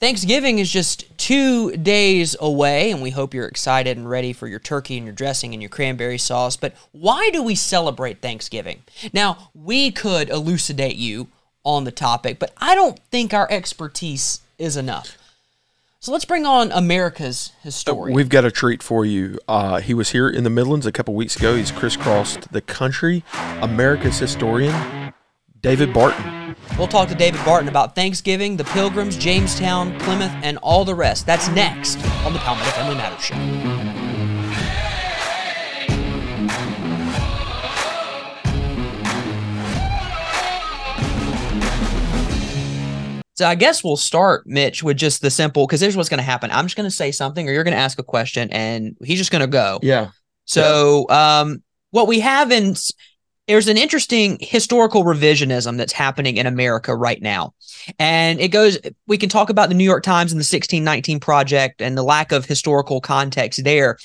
Thanksgiving is just two days away, and we hope you're excited and ready for your turkey and your dressing and your cranberry sauce. But why do we celebrate Thanksgiving? Now, we could elucidate you on the topic, but I don't think our expertise is enough. So let's bring on America's historian. We've got a treat for you. Uh, he was here in the Midlands a couple weeks ago. He's crisscrossed the country. America's historian, David Barton. We'll talk to David Barton about Thanksgiving, the Pilgrims, Jamestown, Plymouth, and all the rest. That's next on the Palmetto Family Matters Show. So I guess we'll start, Mitch, with just the simple because here's what's going to happen. I'm just going to say something, or you're going to ask a question, and he's just going to go. Yeah. So, um, what we have in there's an interesting historical revisionism that's happening in America right now. And it goes, we can talk about the New York Times and the 1619 Project and the lack of historical context there.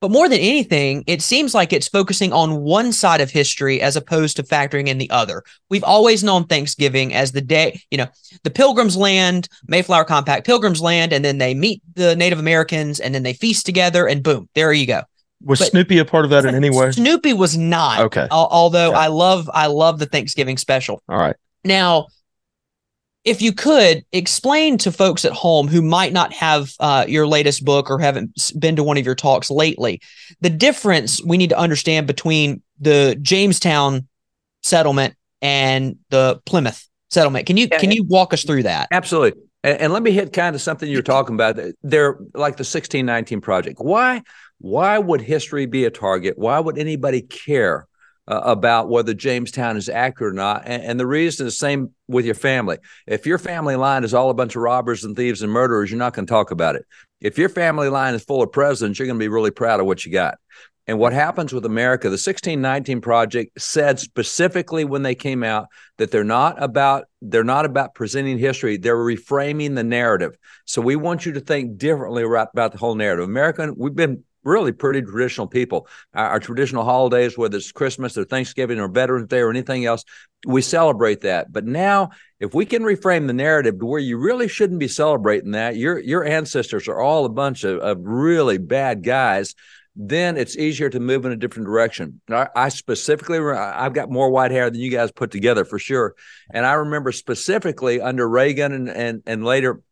But more than anything, it seems like it's focusing on one side of history as opposed to factoring in the other. We've always known Thanksgiving as the day, you know, the Pilgrims land, Mayflower Compact, Pilgrims land, and then they meet the Native Americans and then they feast together and boom, there you go. Was But- Snoopy a part of that in any way? Snoopy was not. Okay. Al- although Okay. I love I love the Thanksgiving special. All right. Now, if you could explain to folks at home who might not have uh, your latest book or haven't been to one of your talks lately, the difference we need to understand between the Jamestown settlement and the Plymouth settlement. Can you Yeah, can you walk us through that? Absolutely. And, and let me hit kind of something you're talking about. They're like the 1619 project. Why? Why would history be a target? Why would anybody care uh, about whether Jamestown is accurate or not? And, and the reason is the same with your family. If your family line is all a bunch of robbers and thieves and murderers, you're not going to talk about it. If your family line is full of presidents, you're going to be really proud of what you got. And what happens with America, the 1619 project said specifically when they came out that they're not about they're not about presenting history, they're reframing the narrative. So we want you to think differently about, the whole narrative. American, we've been really pretty traditional people. Our, our traditional holidays, whether it's Christmas or Thanksgiving or Veterans Day or anything else, we celebrate that. But now, if we can reframe the narrative to where you really shouldn't be celebrating that, your your ancestors are all a bunch of, of really bad guys then it's easier to move in a different direction. I, I specifically, I've got more white hair than you guys put together for sure. And I remember specifically under Reagan and and, and later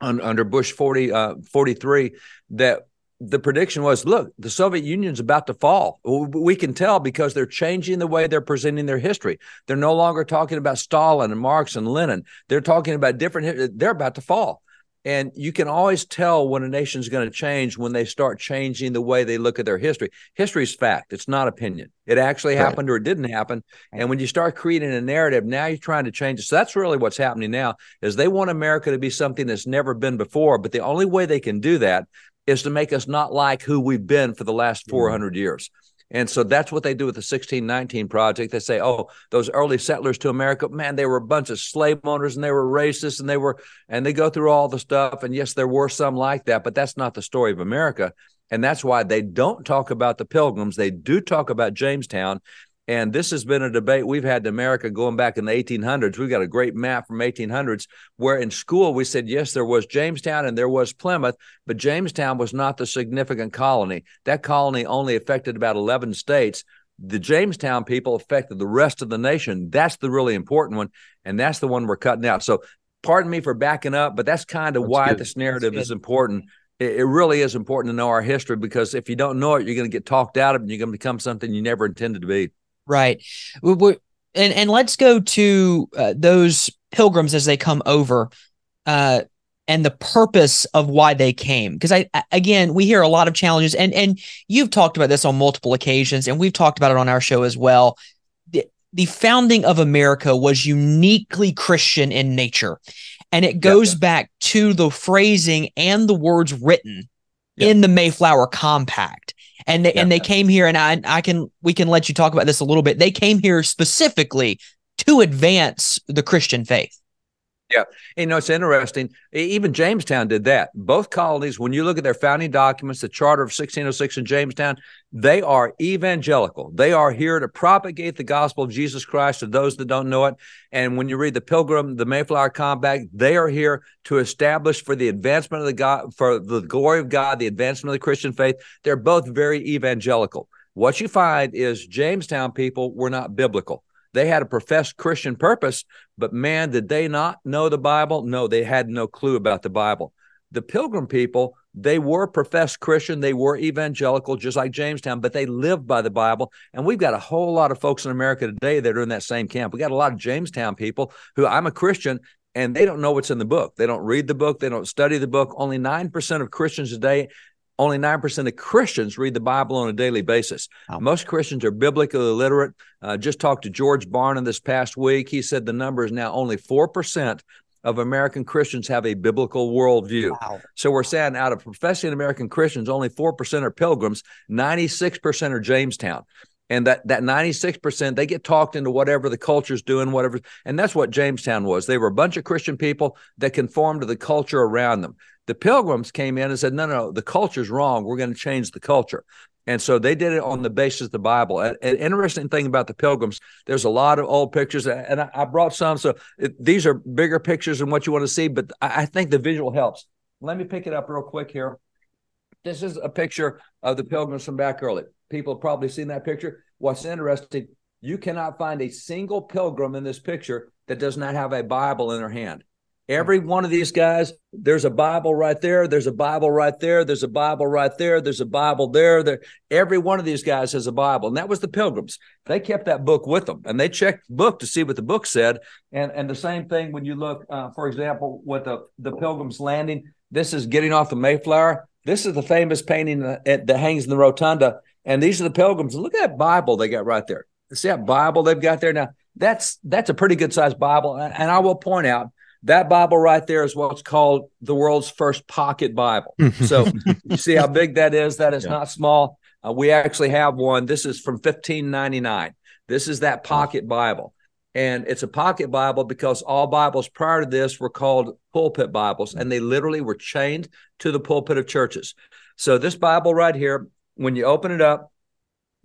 un, under Bush 40, uh, 43 that the prediction was look the soviet union's about to fall we can tell because they're changing the way they're presenting their history they're no longer talking about stalin and marx and lenin they're talking about different they're about to fall and you can always tell when a nation's going to change when they start changing the way they look at their history. History is fact, it's not opinion. It actually Right. happened or it didn't happen. And when you start creating a narrative, now you're trying to change it. So that's really what's happening now is they want America to be something that's never been before, but the only way they can do that is to make us not like who we've been for the last mm-hmm. 400 years. And so that's what they do with the 1619 project. They say, oh, those early settlers to America, man, they were a bunch of slave owners and they were racist and they were, and they go through all the stuff. And yes, there were some like that, but that's not the story of America. And that's why they don't talk about the pilgrims. They do talk about Jamestown. And this has been a debate we've had in America going back in the 1800s. We've got a great map from 1800s where in school we said, yes, there was Jamestown and there was Plymouth, but Jamestown was not the significant colony. That colony only affected about 11 states. The Jamestown people affected the rest of the nation. That's the really important one. And that's the one we're cutting out. So, pardon me for backing up, but that's kind of That's why good. this narrative is important. It, it really is important to know our history because if you don't know it, you're going to get talked out of it and you're going to become something you never intended to be. Right. We, we, and and let's go to uh, those pilgrims as they come over, uh, and the purpose of why they came. Because I, I- again, we hear a lot of challenges, and and you've talked about this on multiple occasions, and we've talked about it on our show as well. The, the founding of America was uniquely Christian in nature, and it goes back to the phrasing and the words written Yeah. in the Mayflower Compact and they, Yeah. and they came here and I I can we can let you talk about this a little bit. They came here specifically to advance the Christian faith. Yeah. You know, it's interesting. Even Jamestown did that. Both colonies, when you look at their founding documents, the Charter of 1606 in Jamestown, they are evangelical. They are here to propagate the gospel of Jesus Christ to those that don't know it. And when you read the Pilgrim, the Mayflower Compact, they are here to establish for the advancement of the God, for the glory of God, the advancement of the Christian faith. They're both very evangelical. What you find is Jamestown people were not biblical. They had a professed Christian purpose, but man, did they not know the Bible? No, they had no clue about the Bible. The Pilgrim people, they were professed Christian, they were evangelical, just like Jamestown, but they lived by the Bible. And we've got a whole lot of folks in America today that are in that same camp. We got a lot of Jamestown people who I'm a Christian and they don't know what's in the book. They don't read the book, they don't study the book. Only 9% of Christians today only 9% of Christians read the Bible on a daily basis. Wow. Most Christians are biblically illiterate. Uh, just talked to George Barna this past week. He said the number is now only 4% of American Christians have a biblical worldview. Wow. So we're saying out of professing American Christians, only 4% are pilgrims, 96% are Jamestown. And that, that 96%, they get talked into whatever the culture's doing, whatever. And that's what Jamestown was. They were a bunch of Christian people that conformed to the culture around them. The pilgrims came in and said, no, no, the culture's wrong. We're going to change the culture. And so they did it on the basis of the Bible. An, interesting thing about the pilgrims, there's a lot of old pictures, and I, brought some. So it, these are bigger pictures than what you want to see, but I, I think the visual helps. Let me pick it up real quick here. This is a picture of the pilgrims from back early. People have probably seen that picture. What's interesting, you cannot find a single pilgrim in this picture that does not have a Bible in their hand. Every one of these guys, there's a Bible right there. There's a Bible right there. There's a Bible right there. There's a Bible there. There. Every one of these guys has a Bible, and that was the Pilgrims. They kept that book with them, and they checked the book to see what the book said. And and the same thing when you look, uh, for example, with the the Pilgrims Landing. This is getting off the Mayflower. This is the famous painting that, that hangs in the rotunda, and these are the Pilgrims. Look at that Bible they got right there. See that Bible they've got there now. That's that's a pretty good sized Bible, and I will point out that Bible right there is what's called the world's first pocket Bible. So you see how big that is? That is yeah. not small. Uh, we actually have one. This is from 1599. This is that pocket Bible. And it's a pocket Bible because all Bibles prior to this were called pulpit Bibles, and they literally were chained to the pulpit of churches. So, this Bible right here, when you open it up,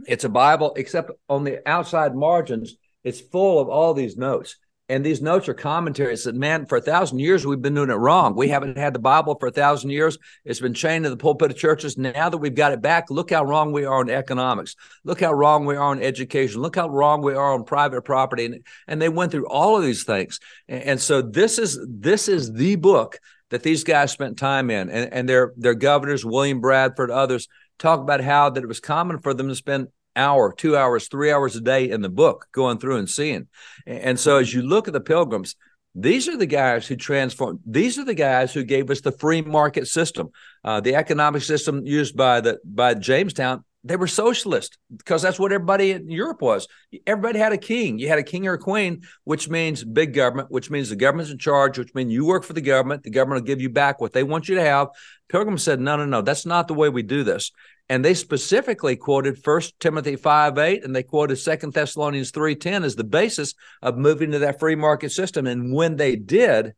it's a Bible, except on the outside margins, it's full of all these notes. And these notes are commentaries that, man, for a thousand years, we've been doing it wrong. We haven't had the Bible for a thousand years. It's been chained to the pulpit of churches. Now that we've got it back, look how wrong we are on economics. Look how wrong we are on education. Look how wrong we are on private property. And, and they went through all of these things. And, and so this is this is the book that these guys spent time in. And, and their their governors, William Bradford, others, talk about how that it was common for them to spend hour, two hours, three hours a day in the book, going through and seeing. And so as you look at the pilgrims, these are the guys who transformed. These are the guys who gave us the free market system, uh, the economic system used by the by Jamestown. They were socialist because that's what everybody in Europe was. Everybody had a king. You had a king or a queen, which means big government, which means the government's in charge, which means you work for the government. The government will give you back what they want you to have. Pilgrim said, no, no, no, that's not the way we do this and they specifically quoted First Timothy 5 8 and they quoted Second Thessalonians 3 10 as the basis of moving to that free market system. And when they did,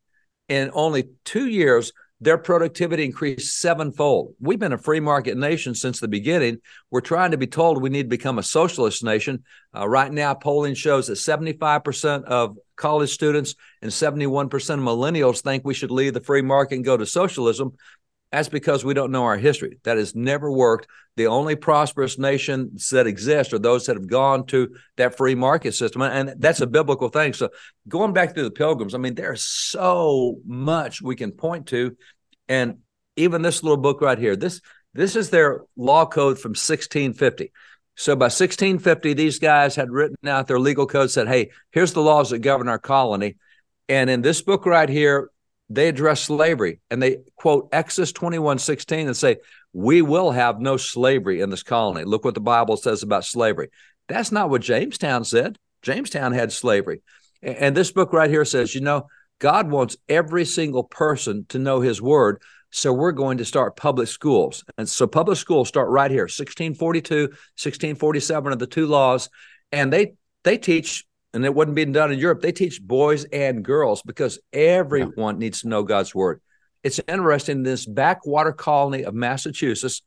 in only two years, their productivity increased sevenfold. We've been a free market nation since the beginning. We're trying to be told we need to become a socialist nation. Uh, right now, polling shows that 75% of college students and 71% of millennials think we should leave the free market and go to socialism. That's because we don't know our history. That has never worked. The only prosperous nations that exist are those that have gone to that free market system. And that's a biblical thing. So going back to the pilgrims, I mean, there's so much we can point to. And even this little book right here, this this is their law code from 1650. So by 1650, these guys had written out their legal code, said, hey, here's the laws that govern our colony. And in this book right here, they address slavery and they quote Exodus 21 16 and say, We will have no slavery in this colony. Look what the Bible says about slavery. That's not what Jamestown said. Jamestown had slavery. And this book right here says, you know, God wants every single person to know his word. So we're going to start public schools. And so public schools start right here, 1642, 1647 are the two laws. And they they teach and it wasn't being done in Europe. They teach boys and girls because everyone yeah. needs to know God's word. It's interesting. This backwater colony of Massachusetts,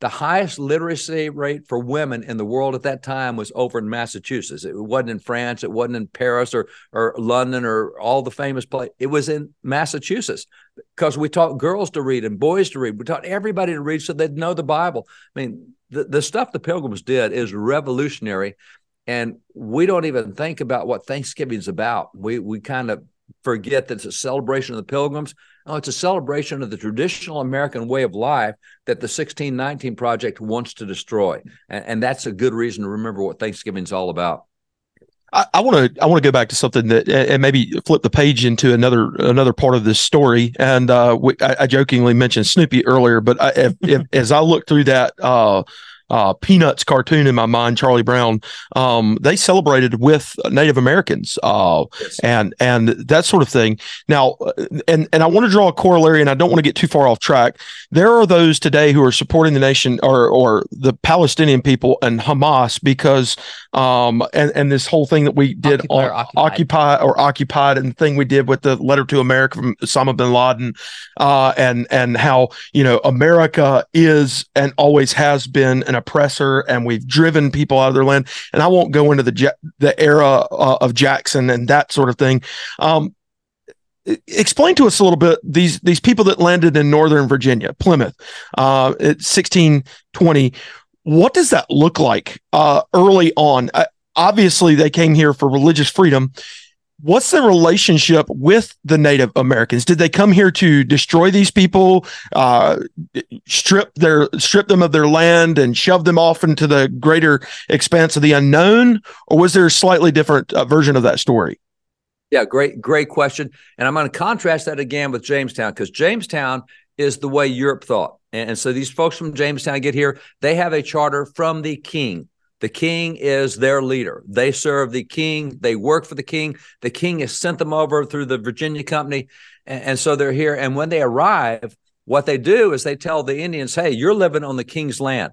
the highest literacy rate for women in the world at that time was over in Massachusetts. It wasn't in France. It wasn't in Paris or or London or all the famous places. It was in Massachusetts because we taught girls to read and boys to read. We taught everybody to read so they'd know the Bible. I mean, the, the stuff the Pilgrims did is revolutionary and we don't even think about what Thanksgiving's about. We we kind of forget that it's a celebration of the pilgrims. Oh, it's a celebration of the traditional American way of life that the 1619 Project wants to destroy. And, and that's a good reason to remember what Thanksgiving's all about. I want to I want to go back to something that and maybe flip the page into another another part of this story. And uh, we, I, I, jokingly mentioned Snoopy earlier, but I, if, if, as I look through that uh, uh, Peanuts cartoon in my mind, Charlie Brown. Um, they celebrated with Native Americans uh, yes. and and that sort of thing. Now, uh, and and I want to draw a corollary, and I don't want to get too far off track. There are those today who are supporting the nation or or the Palestinian people and Hamas because um and and this whole thing that we did occupy, on, or occupied. occupy or occupied and the thing we did with the letter to America from Osama bin Laden, uh, and and how you know America is and always has been an oppressor and we've driven people out of their land. And I won't go into the the era uh, of Jackson and that sort of thing. Um, explain to us a little bit these these people that landed in Northern Virginia, Plymouth, uh, at 1620. What does that look like uh, early on? Uh, obviously, they came here for religious freedom what's the relationship with the Native Americans? Did they come here to destroy these people, uh, strip their strip them of their land, and shove them off into the greater expanse of the unknown, or was there a slightly different uh, version of that story? Yeah, great, great question. And I'm going to contrast that again with Jamestown because Jamestown is the way Europe thought. And so these folks from Jamestown get here, they have a charter from the king. The king is their leader. They serve the king. They work for the king. The king has sent them over through the Virginia Company. And, and, so they're here. And when they arrive, what they do is they tell the Indians, hey, you're living on the king's land.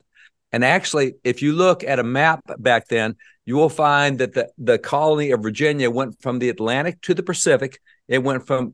And actually, if you look at a map back then, you will find that the, the colony of Virginia went from the Atlantic to the Pacific. It went from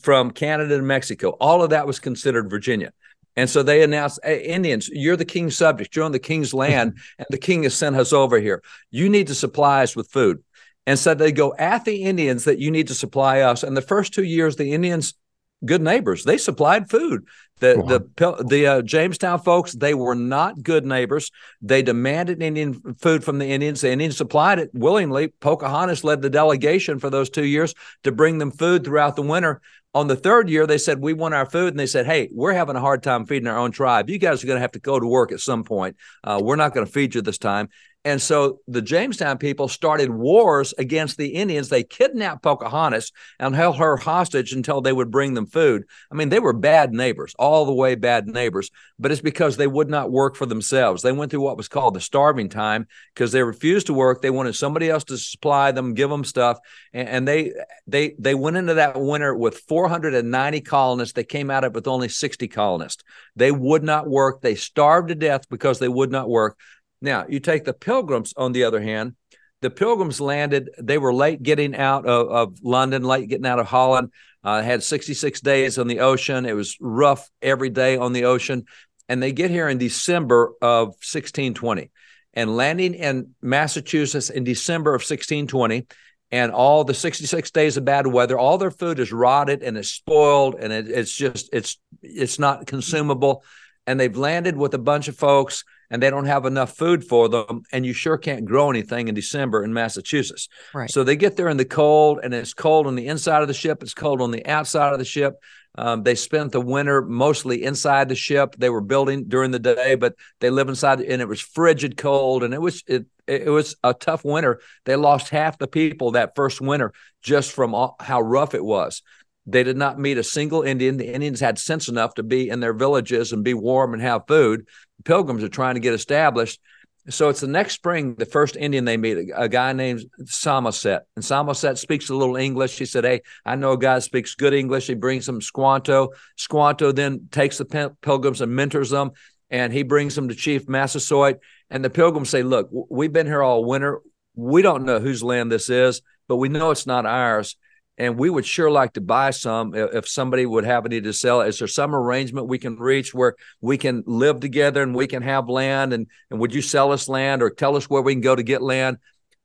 from Canada to Mexico. All of that was considered Virginia. And so they announced, hey, Indians, you're the king's subject. You're on the king's land, and the king has sent us over here. You need to supply us with food. And so they go at the Indians that you need to supply us. And the first two years, the Indians, good neighbors, they supplied food. The wow. the the uh, Jamestown folks, they were not good neighbors. They demanded Indian food from the Indians. The Indians supplied it willingly. Pocahontas led the delegation for those two years to bring them food throughout the winter. On the third year, they said, We want our food. And they said, Hey, we're having a hard time feeding our own tribe. You guys are going to have to go to work at some point. Uh, we're not going to feed you this time. And so the Jamestown people started wars against the Indians. They kidnapped Pocahontas and held her hostage until they would bring them food. I mean, they were bad neighbors, all the way bad neighbors, but it's because they would not work for themselves. They went through what was called the starving time because they refused to work. They wanted somebody else to supply them, give them stuff. And, and they they they went into that winter with 490 colonists. They came out of it with only 60 colonists. They would not work. They starved to death because they would not work. Now, you take the pilgrims, on the other hand, the pilgrims landed, they were late getting out of, of London, late getting out of Holland, uh, had 66 days on the ocean. It was rough every day on the ocean. And they get here in December of 1620 and landing in Massachusetts in December of 1620 and all the 66 days of bad weather all their food is rotted and it's spoiled and it, it's just it's it's not consumable and they've landed with a bunch of folks and they don't have enough food for them and you sure can't grow anything in december in massachusetts. Right. So they get there in the cold and it's cold on the inside of the ship it's cold on the outside of the ship. Um, they spent the winter mostly inside the ship. They were building during the day but they live inside and it was frigid cold and it was it it was a tough winter. They lost half the people that first winter just from all, how rough it was they did not meet a single Indian. The Indians had sense enough to be in their villages and be warm and have food. The pilgrims are trying to get established. So it's the next spring, the first Indian they meet, a, guy named Samoset. And Samoset speaks a little English. He said, Hey, I know a guy speaks good English. He brings them Squanto. Squanto then takes the pilgrims and mentors them, and he brings them to Chief Massasoit. And the pilgrims say, Look, we've been here all winter we don't know whose land this is, but we know it's not ours. And we would sure like to buy some if somebody would have any to sell. Is there some arrangement we can reach where we can live together and we can have land? And, and would you sell us land or tell us where we can go to get land?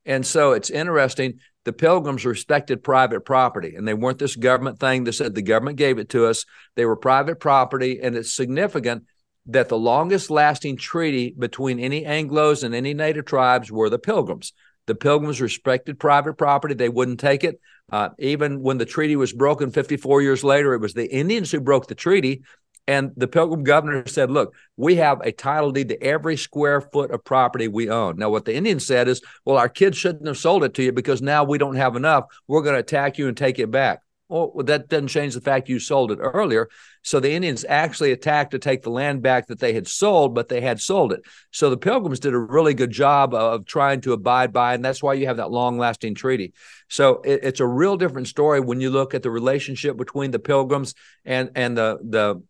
And so it's interesting. The pilgrims respected private property, and they weren't this government thing that said the government gave it to us. They were private property, and it's significant that the longest lasting treaty between any Anglos and any native tribes were the pilgrims. The pilgrims respected private property, they wouldn't take it. Uh, even when the treaty was broken 54 years later, it was the Indians who broke the treaty. And the pilgrim governor said, Look, we have a title deed to every square foot of property we own. Now, what the Indians said is, Well, our kids shouldn't have sold it to you because now we don't have enough. We're going to attack you and take it back. Well, that doesn't change the fact you sold it earlier. So the Indians actually attacked to take the land back that they had sold, but they had sold it. So the Pilgrims did a really good job of trying to abide by, and that's why you have that long-lasting treaty. So it, it's a real different story when you look at the relationship between the Pilgrims and and the the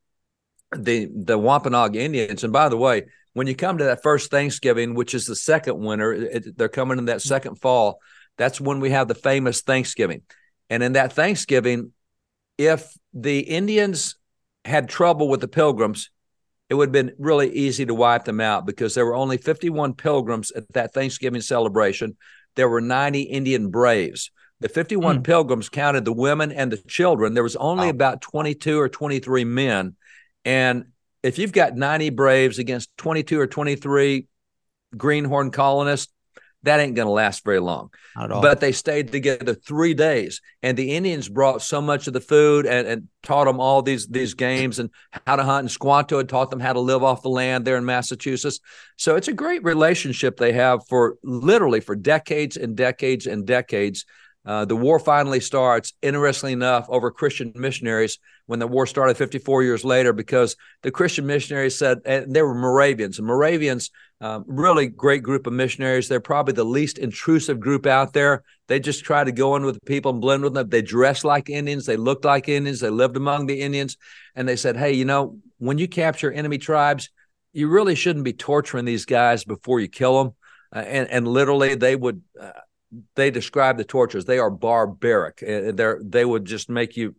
the the Wampanoag Indians. And by the way, when you come to that first Thanksgiving, which is the second winter, it, they're coming in that second fall. That's when we have the famous Thanksgiving. And in that Thanksgiving, if the Indians had trouble with the pilgrims, it would have been really easy to wipe them out because there were only 51 pilgrims at that Thanksgiving celebration. There were 90 Indian braves. The 51 mm. pilgrims counted the women and the children. There was only wow. about 22 or 23 men. And if you've got 90 braves against 22 or 23 greenhorn colonists, that ain't going to last very long. But they stayed together three days, and the Indians brought so much of the food and, and taught them all these these games and how to hunt. And Squanto had taught them how to live off the land there in Massachusetts. So it's a great relationship they have for literally for decades and decades and decades. Uh, the war finally starts, interestingly enough, over Christian missionaries when the war started 54 years later, because the Christian missionaries said, and they were Moravians, and Moravians, um, really great group of missionaries. They're probably the least intrusive group out there. They just try to go in with the people and blend with them. They dress like Indians, they looked like Indians, they lived among the Indians. And they said, hey, you know, when you capture enemy tribes, you really shouldn't be torturing these guys before you kill them. Uh, and, and literally, they would. Uh, they describe the tortures. They are barbaric. They they would just make you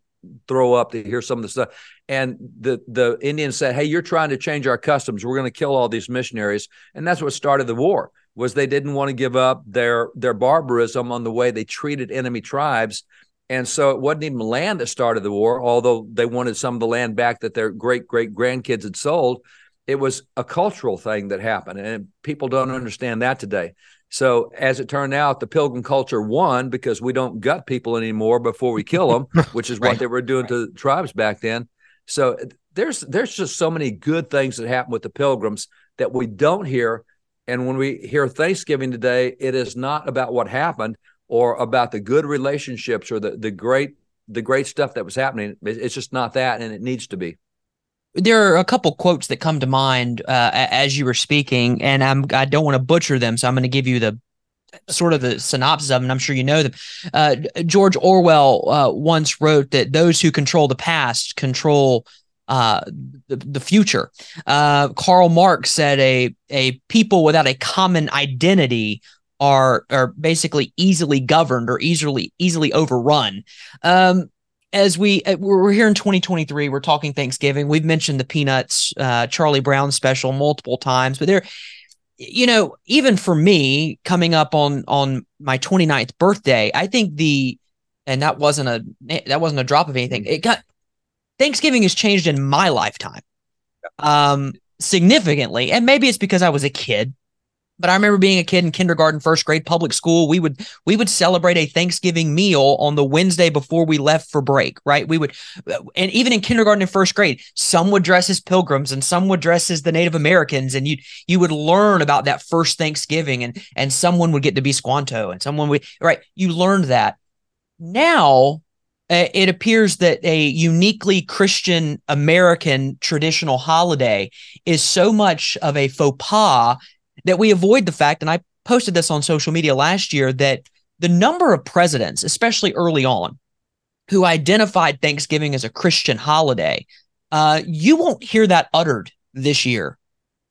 throw up to hear some of the stuff. And the the Indians said, "Hey, you're trying to change our customs. We're going to kill all these missionaries." And that's what started the war. Was they didn't want to give up their their barbarism on the way they treated enemy tribes. And so it wasn't even land that started the war, although they wanted some of the land back that their great great grandkids had sold. It was a cultural thing that happened, and people don't understand that today. So as it turned out, the pilgrim culture won because we don't gut people anymore before we kill them, which is right. what they were doing to tribes back then. So there's there's just so many good things that happen with the pilgrims that we don't hear. And when we hear Thanksgiving today, it is not about what happened or about the good relationships or the the great the great stuff that was happening. It's just not that, and it needs to be there are a couple quotes that come to mind uh, as you were speaking, and I'm I don't want to butcher them, so I'm going to give you the sort of the synopsis of them. I'm sure you know them. Uh, George Orwell uh, once wrote that those who control the past control uh, the, the future. Uh, Karl Marx said a a people without a common identity are are basically easily governed or easily easily overrun. Um, as we uh, we're here in 2023 we're talking thanksgiving. We've mentioned the peanuts uh, charlie brown special multiple times but there you know even for me coming up on on my 29th birthday i think the and that wasn't a that wasn't a drop of anything. It got thanksgiving has changed in my lifetime um significantly and maybe it's because i was a kid but I remember being a kid in kindergarten, first grade, public school. We would we would celebrate a Thanksgiving meal on the Wednesday before we left for break. Right? We would, and even in kindergarten and first grade, some would dress as pilgrims and some would dress as the Native Americans, and you you would learn about that first Thanksgiving, and and someone would get to be Squanto, and someone would right. You learned that. Now uh, it appears that a uniquely Christian American traditional holiday is so much of a faux pas that we avoid the fact, and I posted this on social media last year, that the number of presidents, especially early on, who identified Thanksgiving as a Christian holiday, uh, you won't hear that uttered this year.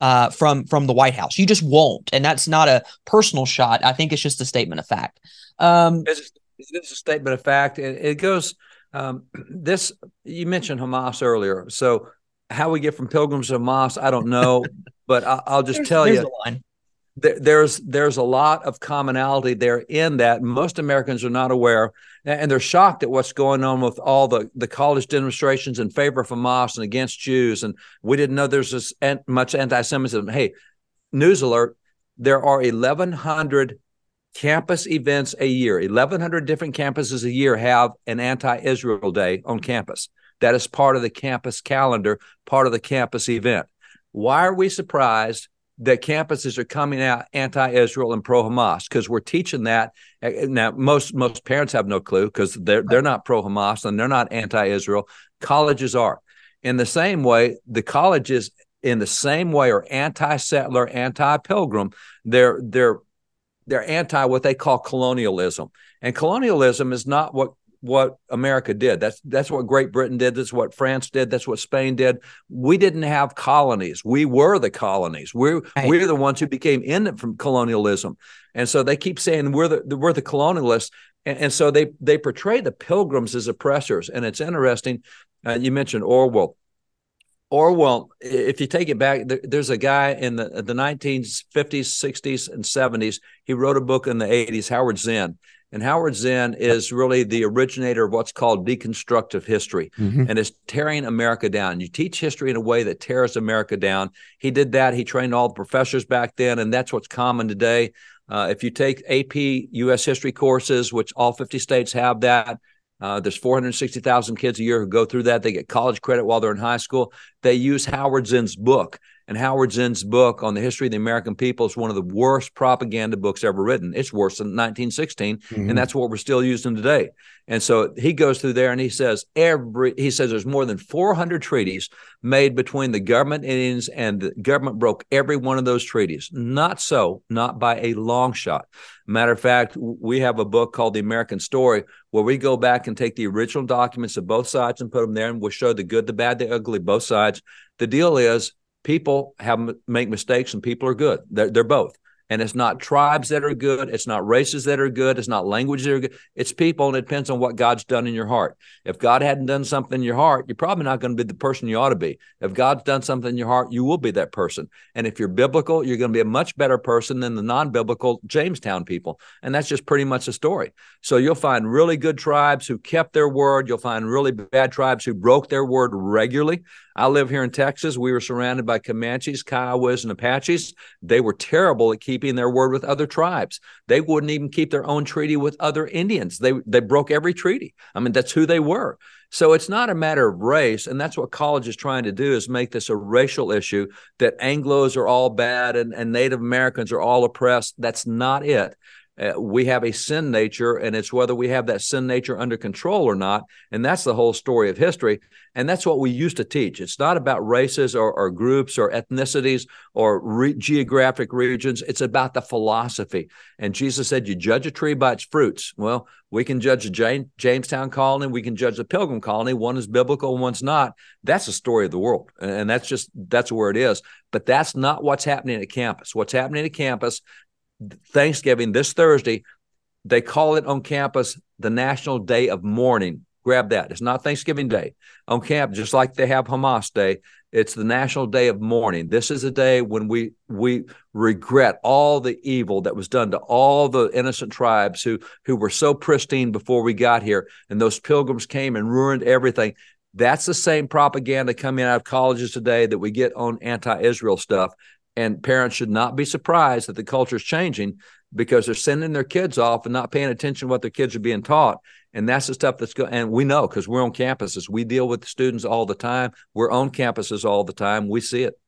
uh, from from the White House. You just won't, and that's not a personal shot. I think it's just a statement of fact. Um, it's, it's a statement of fact. It, it goes. Um, this you mentioned Hamas earlier, so how we get from pilgrims to Hamas, I don't know, but I, will just tell you. There, there's there's a lot of commonality there in that most Americans are not aware, and they're shocked at what's going on with all the the college demonstrations in favor of Hamas and against Jews, and we didn't know there's this much anti-Semitism. Hey, news alert! There are 1,100 campus events a year. 1,100 different campuses a year have an anti-Israel day on campus. That is part of the campus calendar, part of the campus event. Why are we surprised that campuses are coming out anti-Israel and pro-Hamas? Because we're teaching that. Now, most most parents have no clue because they're they're not pro-Hamas and they're not anti-Israel. Colleges are. In the same way, the colleges in the same way are anti-settler, anti-pilgrim. They're they're they're anti what they call colonialism. And colonialism is not what what America did. That's that's what Great Britain did. That's what France did. That's what Spain did. We didn't have colonies. We were the colonies. We're right. we're the ones who became in from colonialism. And so they keep saying we're the we're the colonialists. And, and so they they portray the pilgrims as oppressors. And it's interesting. Uh, you mentioned Orwell. Orwell, if you take it back, there's a guy in the, the 1950s, 60s, and 70s. He wrote a book in the 80s, Howard Zinn. And Howard Zinn is really the originator of what's called deconstructive history mm-hmm. and is tearing America down. You teach history in a way that tears America down. He did that. He trained all the professors back then, and that's what's common today. Uh, if you take AP U.S. history courses, which all 50 states have that, uh, there's 460,000 kids a year who go through that. They get college credit while they're in high school. They use Howard Zinn's book. And Howard Zinn's book on the history of the American people is one of the worst propaganda books ever written. It's worse than 1916, mm-hmm. and that's what we're still using today. And so he goes through there and he says every he says there's more than 400 treaties made between the government Indians and the government broke every one of those treaties. Not so, not by a long shot. Matter of fact, we have a book called The American Story where we go back and take the original documents of both sides and put them there and we'll show the good, the bad, the ugly, both sides. The deal is people have make mistakes and people are good. They're, they're both. And it's not tribes that are good. It's not races that are good. It's not languages that are good. It's people, and it depends on what God's done in your heart. If God hadn't done something in your heart, you're probably not going to be the person you ought to be. If God's done something in your heart, you will be that person. And if you're biblical, you're going to be a much better person than the non biblical Jamestown people. And that's just pretty much the story. So you'll find really good tribes who kept their word. You'll find really bad tribes who broke their word regularly. I live here in Texas. We were surrounded by Comanches, Kiowas, and Apaches. They were terrible at keeping their word with other tribes. They wouldn't even keep their own treaty with other Indians. They they broke every treaty. I mean, that's who they were. So it's not a matter of race, and that's what college is trying to do is make this a racial issue that Anglo's are all bad and, and Native Americans are all oppressed. That's not it. Uh, we have a sin nature, and it's whether we have that sin nature under control or not. And that's the whole story of history. And that's what we used to teach. It's not about races or, or groups or ethnicities or re- geographic regions. It's about the philosophy. And Jesus said, You judge a tree by its fruits. Well, we can judge the Jamestown colony, we can judge the Pilgrim colony. One is biblical, one's not. That's the story of the world. And that's just, that's where it is. But that's not what's happening at campus. What's happening at campus Thanksgiving this Thursday. They call it on campus the National Day of Mourning. Grab that. It's not Thanksgiving Day on campus, just like they have Hamas Day. It's the National Day of Mourning. This is a day when we we regret all the evil that was done to all the innocent tribes who who were so pristine before we got here, and those pilgrims came and ruined everything. That's the same propaganda coming out of colleges today that we get on anti-Israel stuff. And parents should not be surprised that the culture is changing because they're sending their kids off and not paying attention to what their kids are being taught. And that's the stuff that's going. And we know because we're on campuses. We deal with students all the time. We're on campuses all the time. We see it.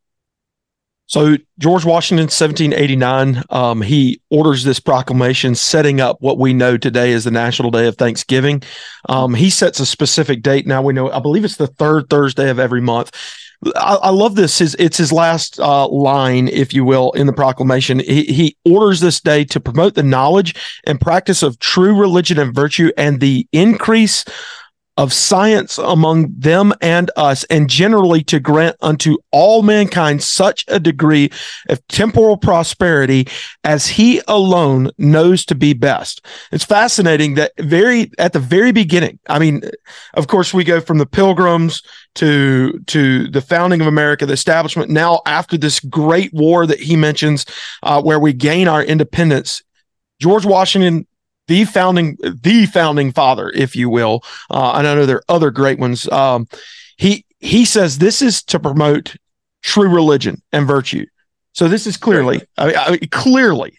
So George Washington, 1789, um, he orders this proclamation setting up what we know today as the National Day of Thanksgiving. Um, he sets a specific date. Now we know, I believe it's the third Thursday of every month. I, I love this. His, it's his last uh, line, if you will, in the proclamation. He, he orders this day to promote the knowledge and practice of true religion and virtue and the increase of science among them and us, and generally to grant unto all mankind such a degree of temporal prosperity as he alone knows to be best. It's fascinating that very at the very beginning, I mean, of course, we go from the pilgrims to to the founding of America, the establishment. Now, after this great war that he mentions, uh, where we gain our independence, George Washington the founding the founding father, if you will. Uh, and I know there are other great ones. Um, he he says this is to promote true religion and virtue. So this is clearly, I mean, I mean clearly,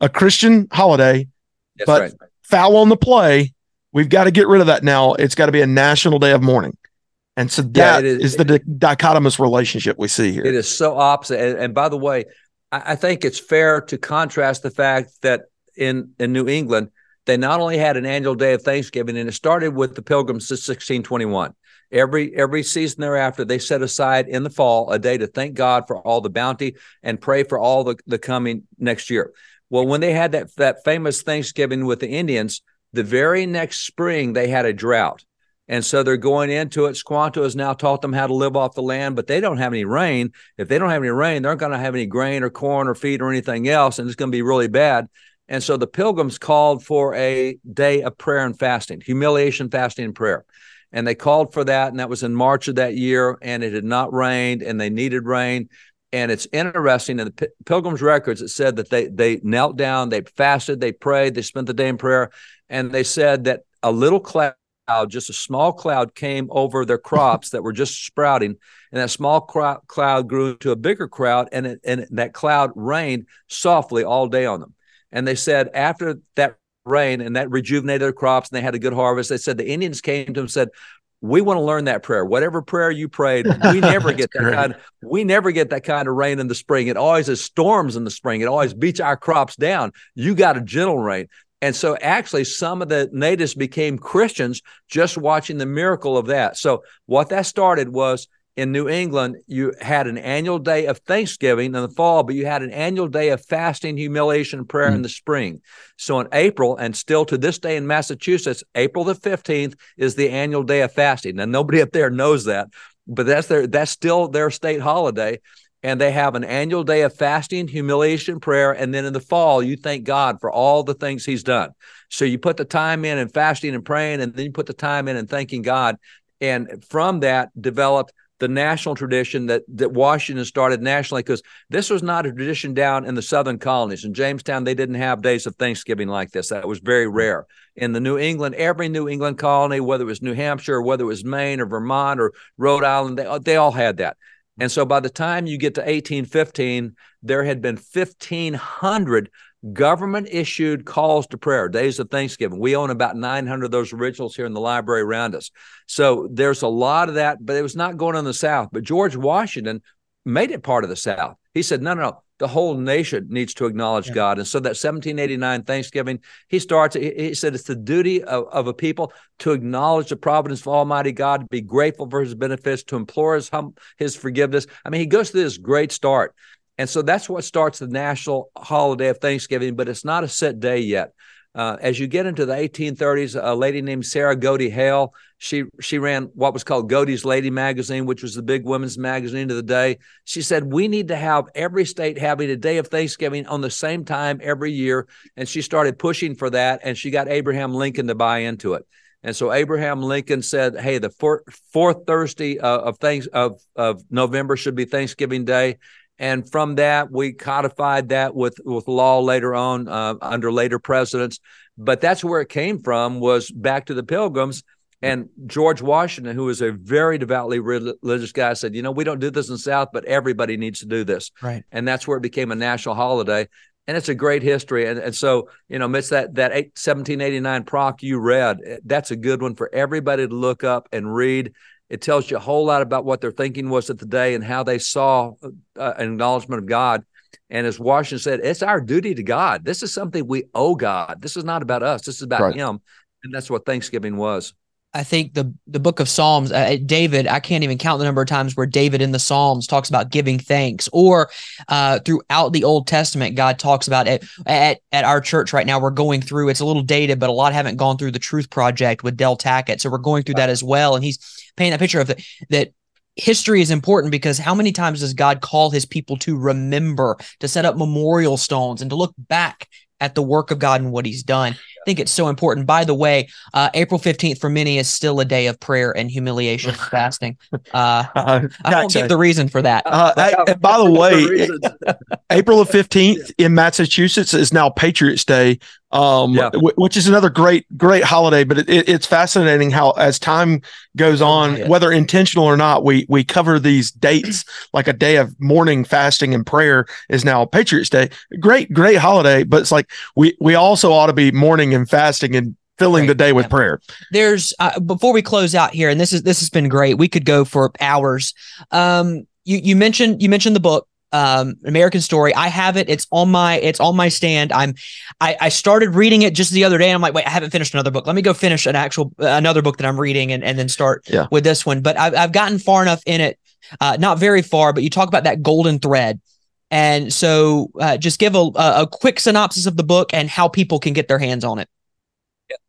a Christian holiday, That's but right. foul on the play. We've got to get rid of that now. It's got to be a national day of mourning. And so that yeah, is, is, the di- dichotomous relationship we see here. It is so opposite. And, and by the way, I, I, think it's fair to contrast the fact that in in New England, they not only had an annual day of Thanksgiving, and it started with the Pilgrims in 1621. Every every season thereafter, they set aside in the fall a day to thank God for all the bounty and pray for all the, the coming next year. Well, when they had that that famous Thanksgiving with the Indians, the very next spring they had a drought. And so they're going into it. Squanto has now taught them how to live off the land, but they don't have any rain. If they don't have any rain, they're not going to have any grain or corn or feed or anything else, and it's going to be really bad. And so the pilgrims called for a day of prayer and fasting, humiliation, fasting, and prayer. And they called for that, and that was in March of that year, and it had not rained, and they needed rain. And it's interesting in the Pilgrims' records, it said that they they knelt down, they fasted, they prayed, they spent the day in prayer, and they said that a little cloud, just a small cloud, came over their crops that were just sprouting, and that small cloud grew into a bigger cloud, and it, and that cloud rained softly all day on them. And they said after that rain and that rejuvenated their crops and they had a good harvest, they said the Indians came to them and said, we want to learn that prayer. Whatever prayer you prayed, we never get that great. kind. Of, we never get that kind of rain in the spring. It always is storms in the spring. It always beats our crops down. You got a gentle rain. And so actually some of the natives became Christians just watching the miracle of that. So what that started was in New England, you had an annual day of Thanksgiving in the fall, but you had an annual day of fasting, humiliation, and prayer mm. in the spring. So in April, and still to this day in Massachusetts, April the 15th is the annual day of fasting. Now, nobody up there knows that, but that's their that's still their state holiday. And they have an annual day of fasting, humiliation, prayer. And then in the fall, you thank God for all the things He's done. So you put the time in and fasting and praying, and then you put the time in and thanking God. And from that developed the national tradition that that Washington started nationally because this was not a tradition down in the southern colonies. In Jamestown, they didn't have days of Thanksgiving like this. That was very rare. In the New England, every New England colony, whether it was New Hampshire, or whether it was Maine or Vermont or Rhode Island, they, they all had that. And so by the time you get to 1815, there had been 1,500 government issued calls to prayer, days of Thanksgiving. We own about 900 of those originals here in the library around us. So there's a lot of that, but it was not going on in the South. But George Washington made it part of the South. He said, no, no, no. The whole nation needs to acknowledge yeah. God. And so that 1789 Thanksgiving, he starts, he said it's the duty of, of a people to acknowledge the providence of Almighty God, to be grateful for his benefits, to implore his, hum, his forgiveness. I mean, he goes through this great start. And so that's what starts the national holiday of Thanksgiving, but it's not a set day yet. Uh, as you get into the 1830s, a lady named Sarah Godey Hale, she she ran what was called Godey's Lady magazine, which was the big women's magazine of the day. She said we need to have every state having a day of Thanksgiving on the same time every year, and she started pushing for that, and she got Abraham Lincoln to buy into it. And so Abraham Lincoln said, "Hey, the fourth, Thursday uh, of thanks of of November should be Thanksgiving Day." And from that we codified that with with law later on uh, under later presidents. But that's where it came from was back to the pilgrims. And george washington who was a very devoutly religious guy said you know we don't do this in the south but everybody needs to do this. Right. And that's where it became a national holiday. And it's a great history. And, and so you know it's that that 1789 proc you read that's a good one for everybody to look up and read it tells you a whole lot about what their thinking was at the day and how they saw uh, an acknowledgement of God. And as Washington said, it's our duty to God. This is something we owe God. This is not about us. This is about right. Him. And that's what Thanksgiving was. I think the the book of Psalms, uh, David, I can't even count the number of times where David in the Psalms talks about giving thanks, or uh, throughout the Old Testament, God talks about it. At at our church right now, we're going through. It's a little dated, but a lot haven't gone through the Truth Project with Del Tackett, so we're going through that as well. And he's painting that picture of the, that history is important because how many times does God call his people to remember, to set up memorial stones, and to look back at the work of God and what he's done. I think it's so important. By the way, uh, April 15th for many is still a day of prayer and humiliation and fasting. Uh, uh, I won't give the reason for that. Uh, I, by the way, April the 15th in Massachusetts is now Patriots Day um, yeah. w- which is another great, great holiday. But it, it, it's fascinating how, as time goes oh, on, yeah. whether intentional or not, we we cover these dates like a day of mourning, fasting, and prayer is now Patriots Day. Great, great holiday, but it's like we we also ought to be mourning and fasting and filling the day with yeah. prayer. There's uh, before we close out here, and this is this has been great. We could go for hours. Um, you you mentioned you mentioned the book um, American Story. I have it. It's on my it's on my stand. I'm I, I started reading it just the other day. I'm like, wait, I haven't finished another book. Let me go finish an actual uh, another book that I'm reading and, and then start yeah. with this one. But I've I've gotten far enough in it, uh, not very far. But you talk about that golden thread. And so, uh, just give a, a quick synopsis of the book and how people can get their hands on it.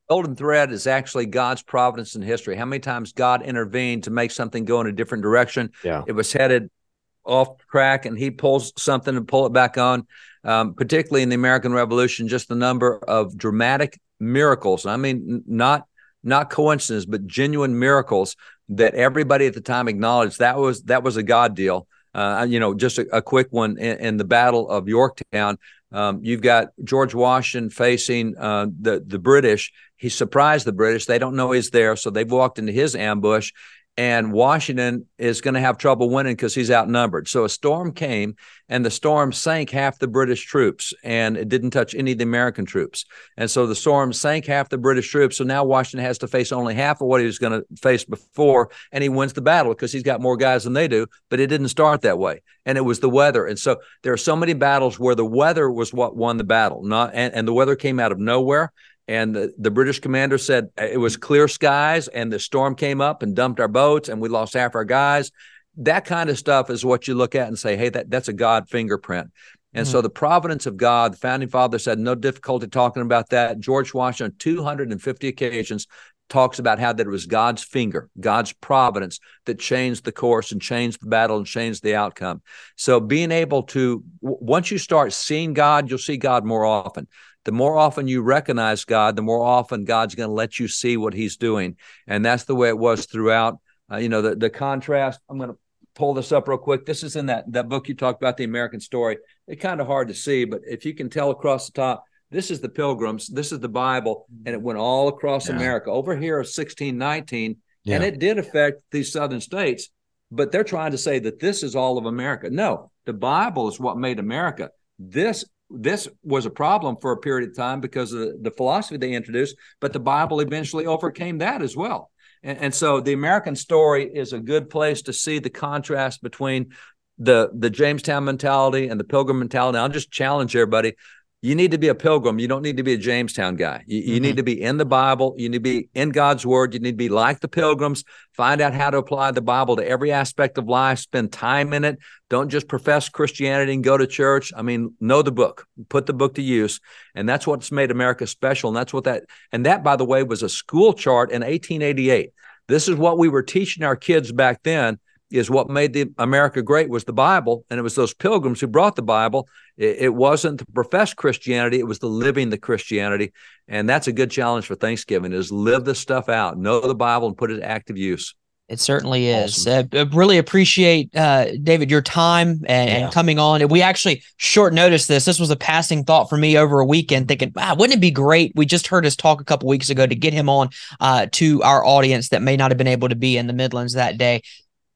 Golden thread is actually God's providence in history. How many times God intervened to make something go in a different direction? Yeah. It was headed off track and he pulls something and pull it back on. Um, particularly in the American Revolution, just the number of dramatic miracles. I mean, not not coincidence, but genuine miracles that everybody at the time acknowledged that was that was a God deal. Uh, you know, just a, a quick one in, in, the Battle of Yorktown. Um, you've got George Washington facing uh, the the British. He surprised the British. They don't know he's there, so they've walked into his ambush and Washington is going to have trouble winning because he's outnumbered. So a storm came, and the storm sank half the British troops, and it didn't touch any of the American troops. And so the storm sank half the British troops. So now Washington has to face only half of what he was going to face before, and he wins the battle because he's got more guys than they do. But it didn't start that way, and it was the weather. And so there are so many battles where the weather was what won the battle, not and, and the weather came out of nowhere and the, the British commander said uh, it was clear skies and the storm came up and dumped our boats and we lost half our guys. That kind of stuff is what you look at and say, hey, that, that's a God fingerprint. And mm-hmm. so the providence of God, the founding fathers had no difficulty talking about that. George Washington, 250 occasions, talks about how that it was God's finger, God's providence that changed the course and changed the battle and changed the outcome. So being able to, once you start seeing God, you'll see God more often the more often you recognize God, the more often God's going to let you see what He's doing, and that's the way it was throughout. Uh, you know, the the contrast. I'm going to pull this up real quick. This is in that that book you talked about, the American Story. It's kind of hard to see, but if you can tell across the top, this is the Pilgrims, this is the Bible, and it went all across yeah. America. Over here, 1619, yeah. and it did affect these southern states. But they're trying to say that this is all of America. No, the Bible is what made America. This this was a problem for a period of time because of the, philosophy they introduced, but the Bible eventually overcame that as well. And, and, so the American story is a good place to see the contrast between the the Jamestown mentality and the Pilgrim mentality. I'll just challenge everybody you need to be a pilgrim. You don't need to be a Jamestown guy. You, you mm-hmm. need to be in the Bible. You need to be in God's word. You need to be like the pilgrims. Find out how to apply the Bible to every aspect of life. Spend time in it. Don't just profess Christianity and go to church. I mean, know the book, put the book to use. And that's what's made America special. And that's what that, and that, by the way, was a school chart in 1888. This is what we were teaching our kids back then is what made the America great was the Bible, and it was those pilgrims who brought the Bible. It, it, wasn't the professed Christianity; it was the living the Christianity, and that's a good challenge for Thanksgiving: is live this stuff out, know the Bible, and put it to active use. It certainly is. Awesome. Uh, really appreciate uh, David your time and, yeah. and, coming on. We actually short noticed this. This was a passing thought for me over a weekend, thinking, wow, wouldn't it be great? We just heard us talk a couple weeks ago to get him on uh, to our audience that may not have been able to be in the Midlands that day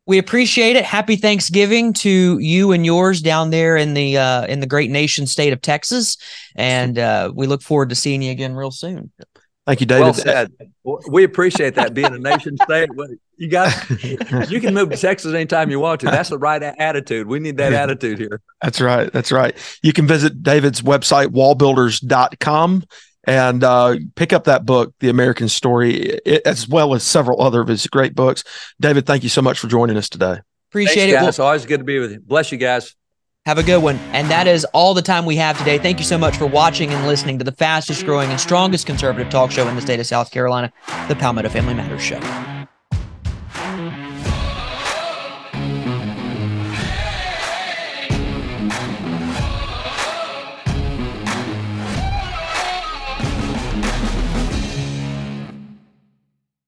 we appreciate it. Happy Thanksgiving to you and yours down there in the uh, in the great nation state of Texas, and uh, we look forward to seeing you again real soon. Thank you, David. Well said. We appreciate that being a nation state. You got you can move to Texas anytime you want to. That's the right attitude. We need that yeah. attitude here. That's right. That's right. You can visit David's website, wallbuilders.com and uh, pick up that book, The American Story, as well as several other of his great books. David, thank you so much for joining us today. Appreciate Thanks, it. Guys. Well, always good to be with you. Bless you guys. Have a good one. And that is all the time we have today. Thank you so much for watching and listening to the fastest growing and strongest conservative talk show in the state of South Carolina, the Palmetto Family Matters Show.